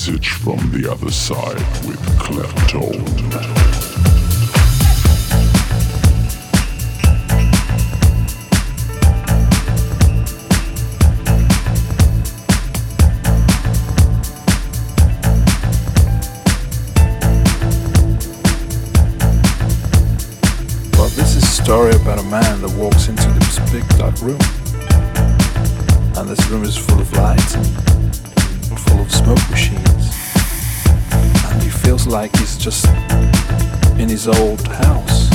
message from the other side with Claptone. just in his old house.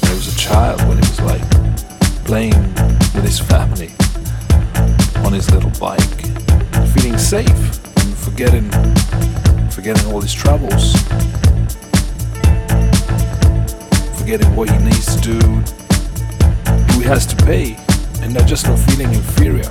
He was a child when he was like playing with his family on his little bike, feeling safe and forgetting forgetting all his troubles, forgetting what he needs to do, who he has to pay, and not just not feeling inferior.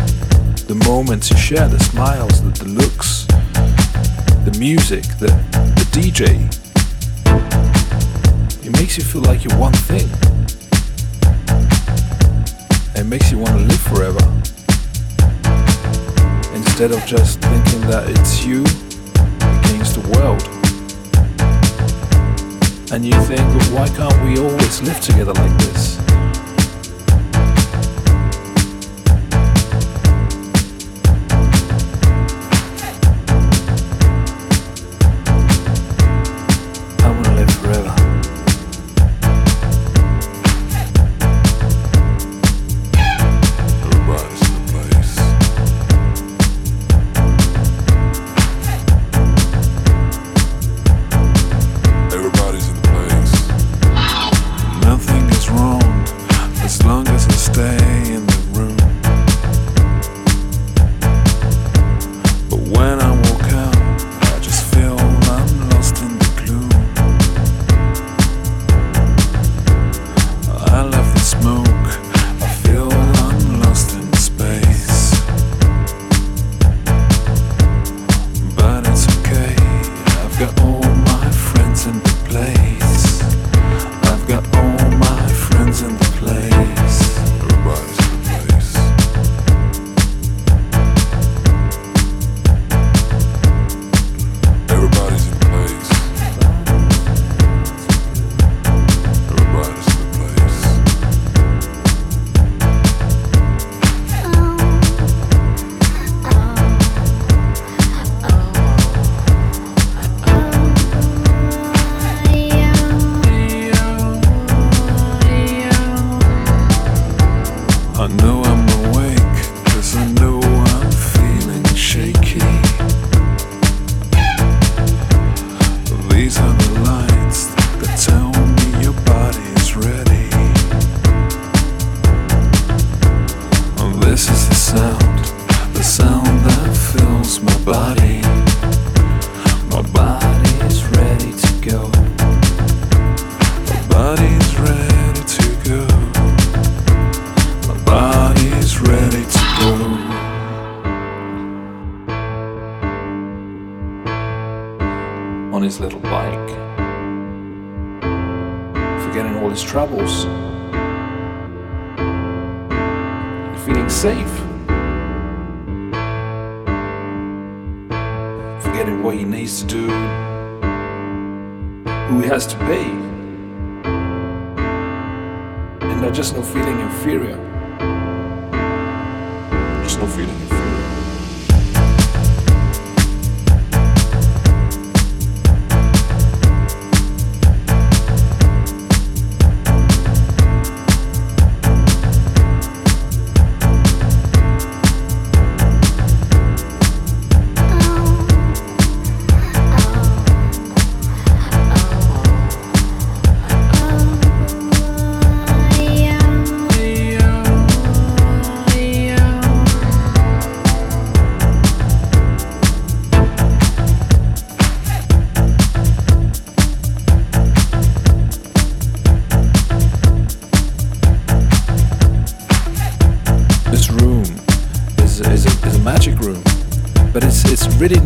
the moments you share, the smiles, the, the looks, the music, the, the DJ. It makes you feel like you're one thing. It makes you want to live forever. Instead of just thinking that it's you against the world. And you think, why can't we always live together like this?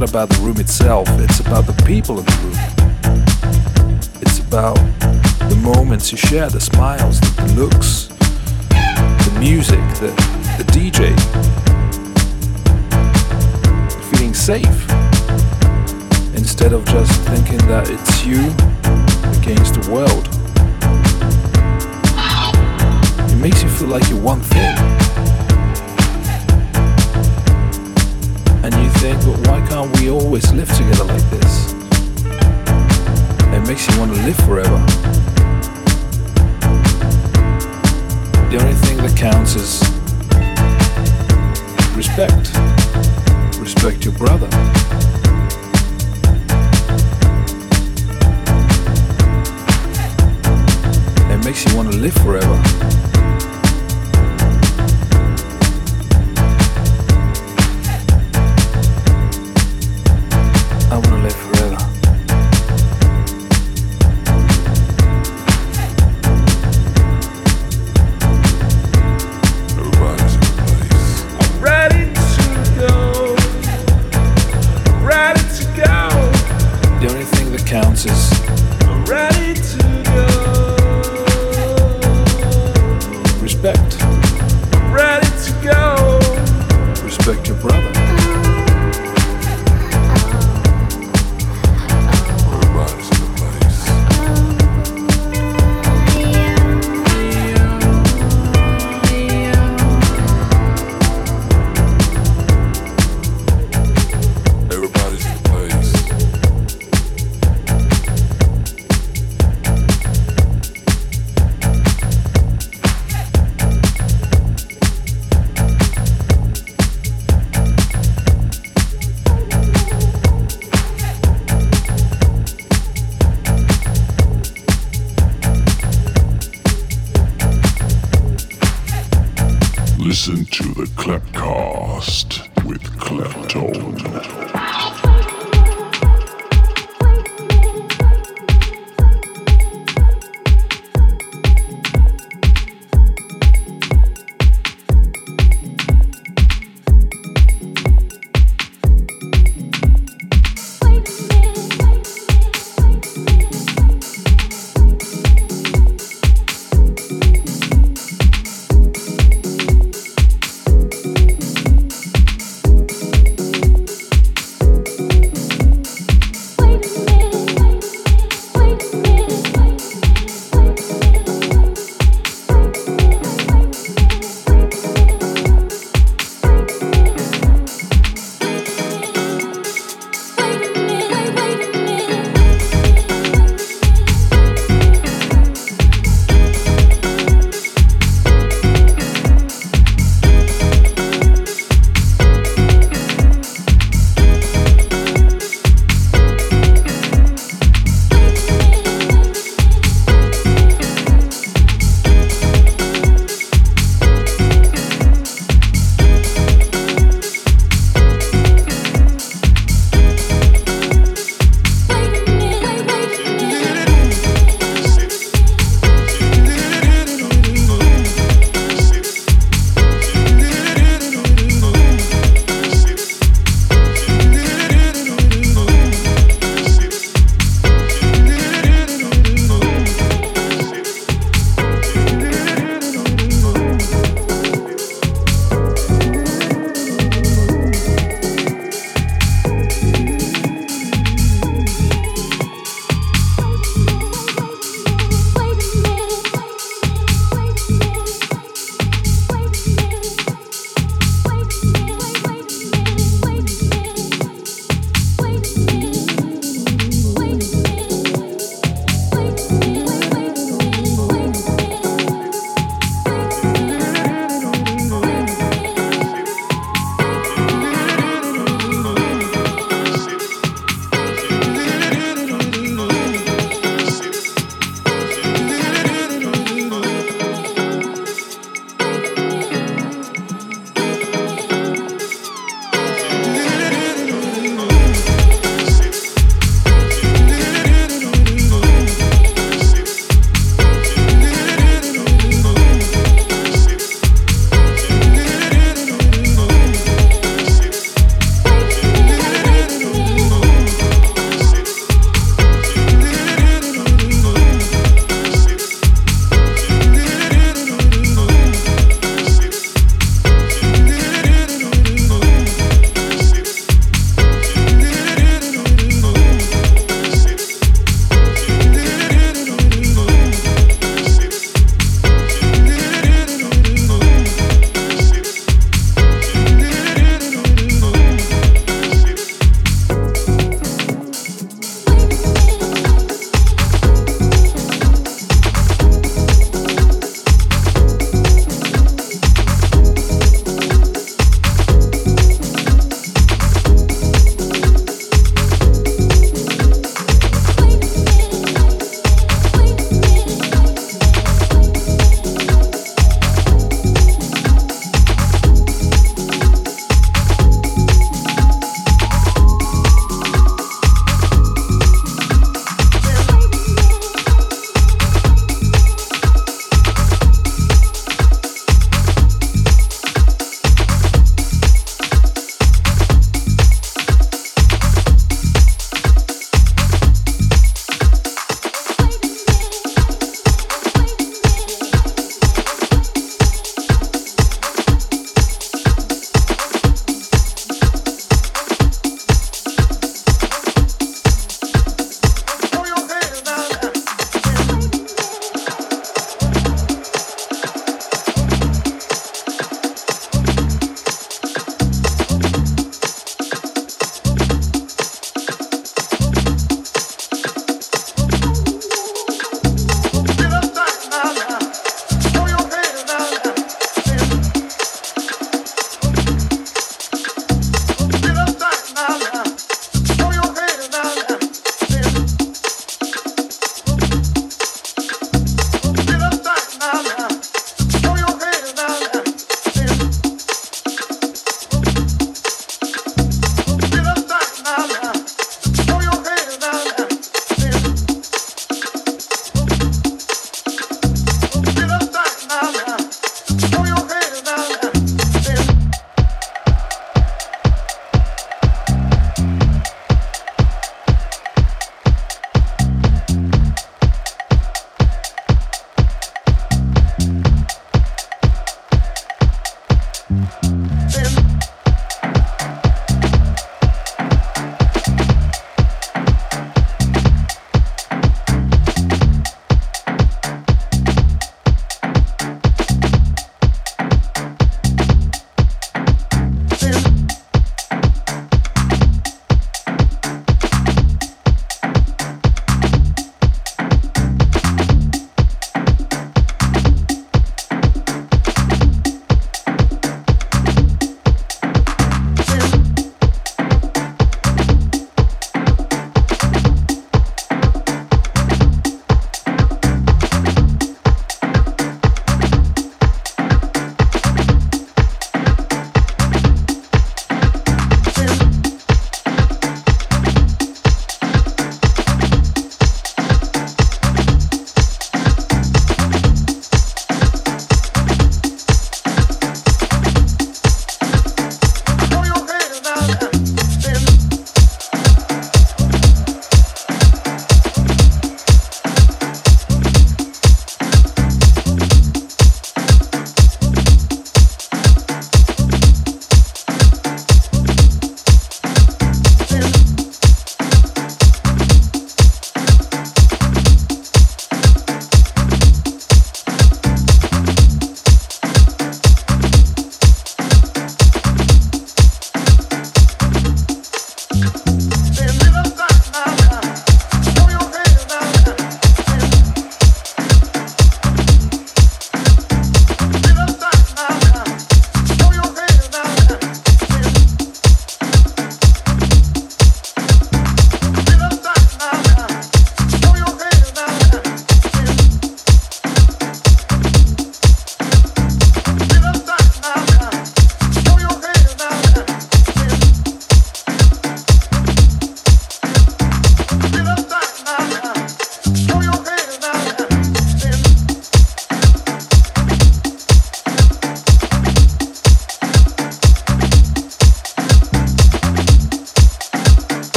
Not about the room itself, it's about the people in the room. It's about the moments you share, the smiles, the, the looks, the music, the, the DJ. Feeling safe instead of just thinking that it's you against the world. It makes you feel like you're one thing. And you think, but why can't we always live together like this? It makes you want to live forever. The only thing that counts is respect. Respect your brother. It makes you want to live forever. to the Clapcast with Claptone.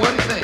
That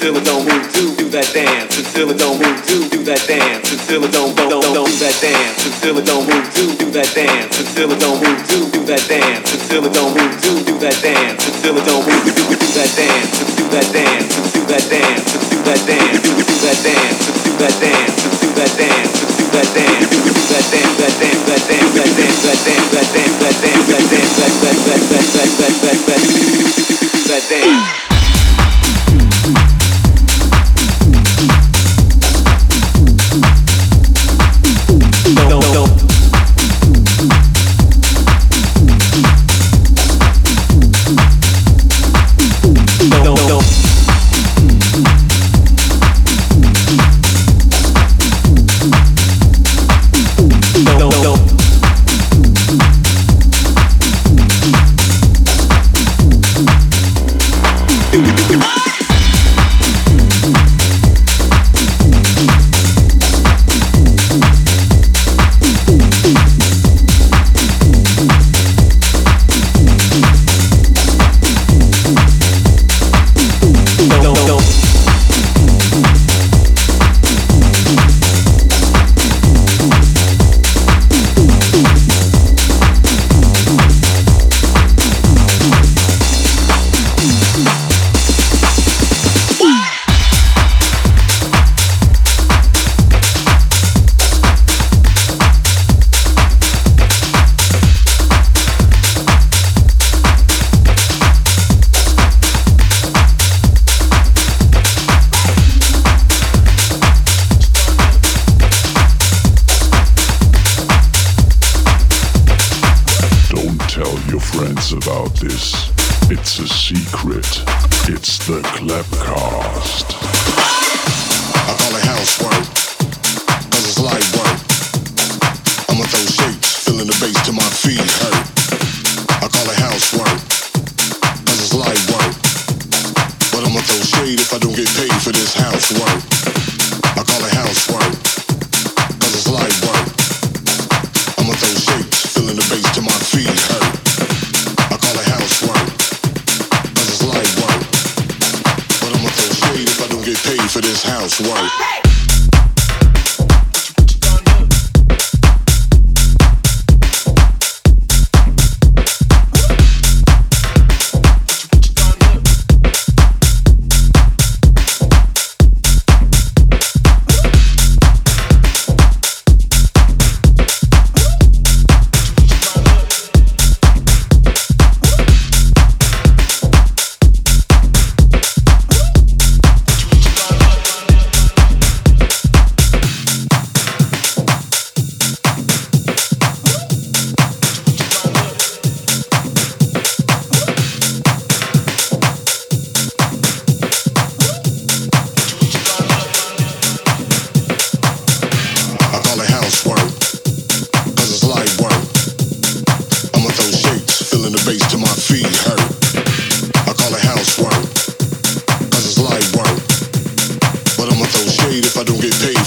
until it don't move do do that dance until it don't move do do that dance until it don't don't don't do that dance until it don't move do do that dance until it don't move do do that dance until it don't move do do that dance until it don't move do do that dance do that dance do that dance do that dance do that dance do that dance do that dance do that dance do that dance that dance that dance that dance that dance that dance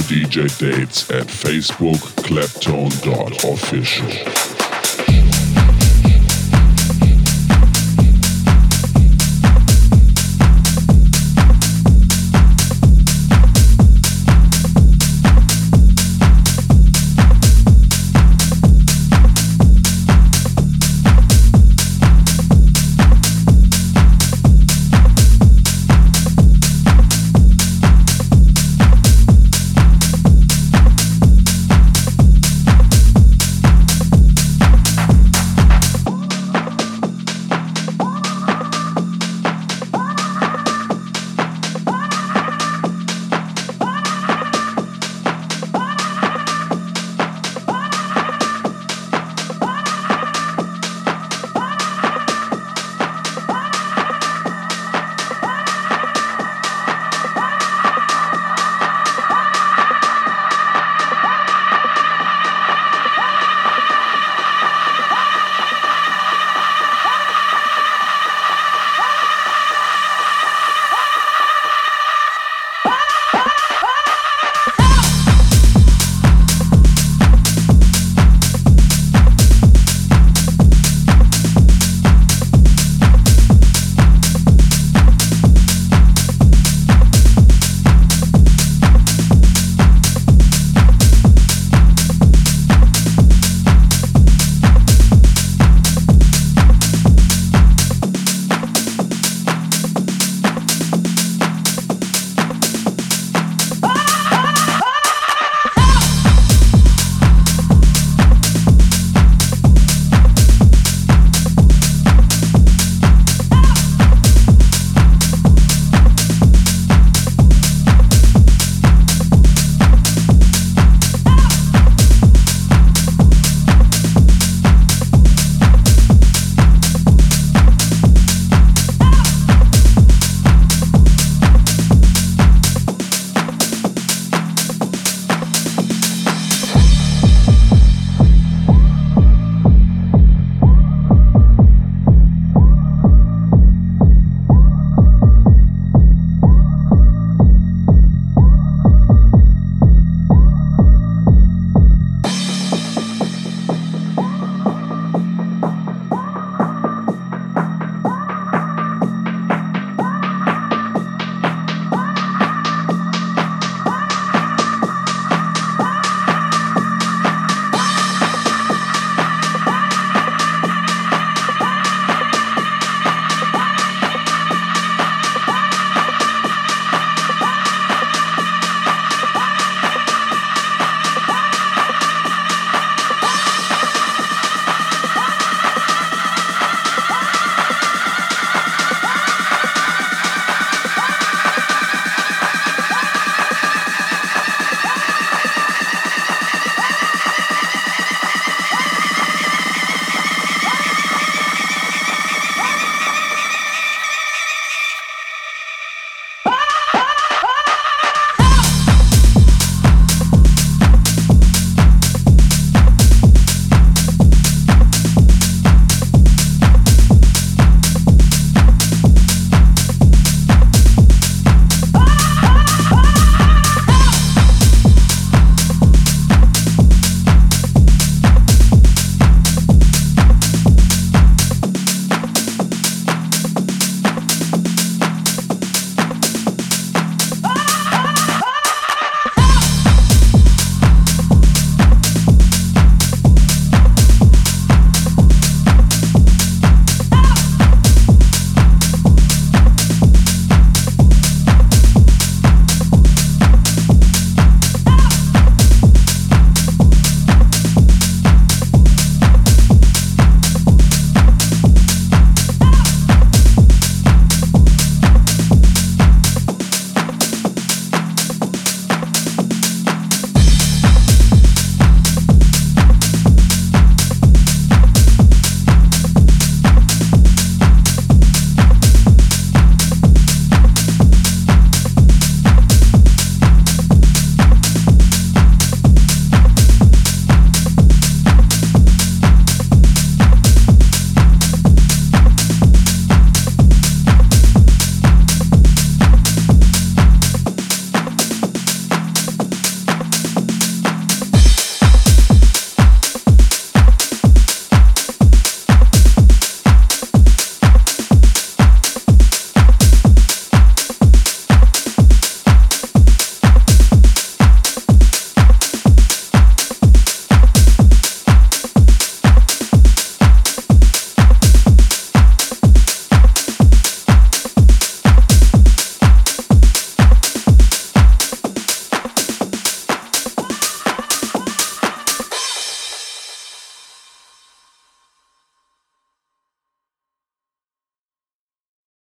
DJ dates at Facebook claptone.official.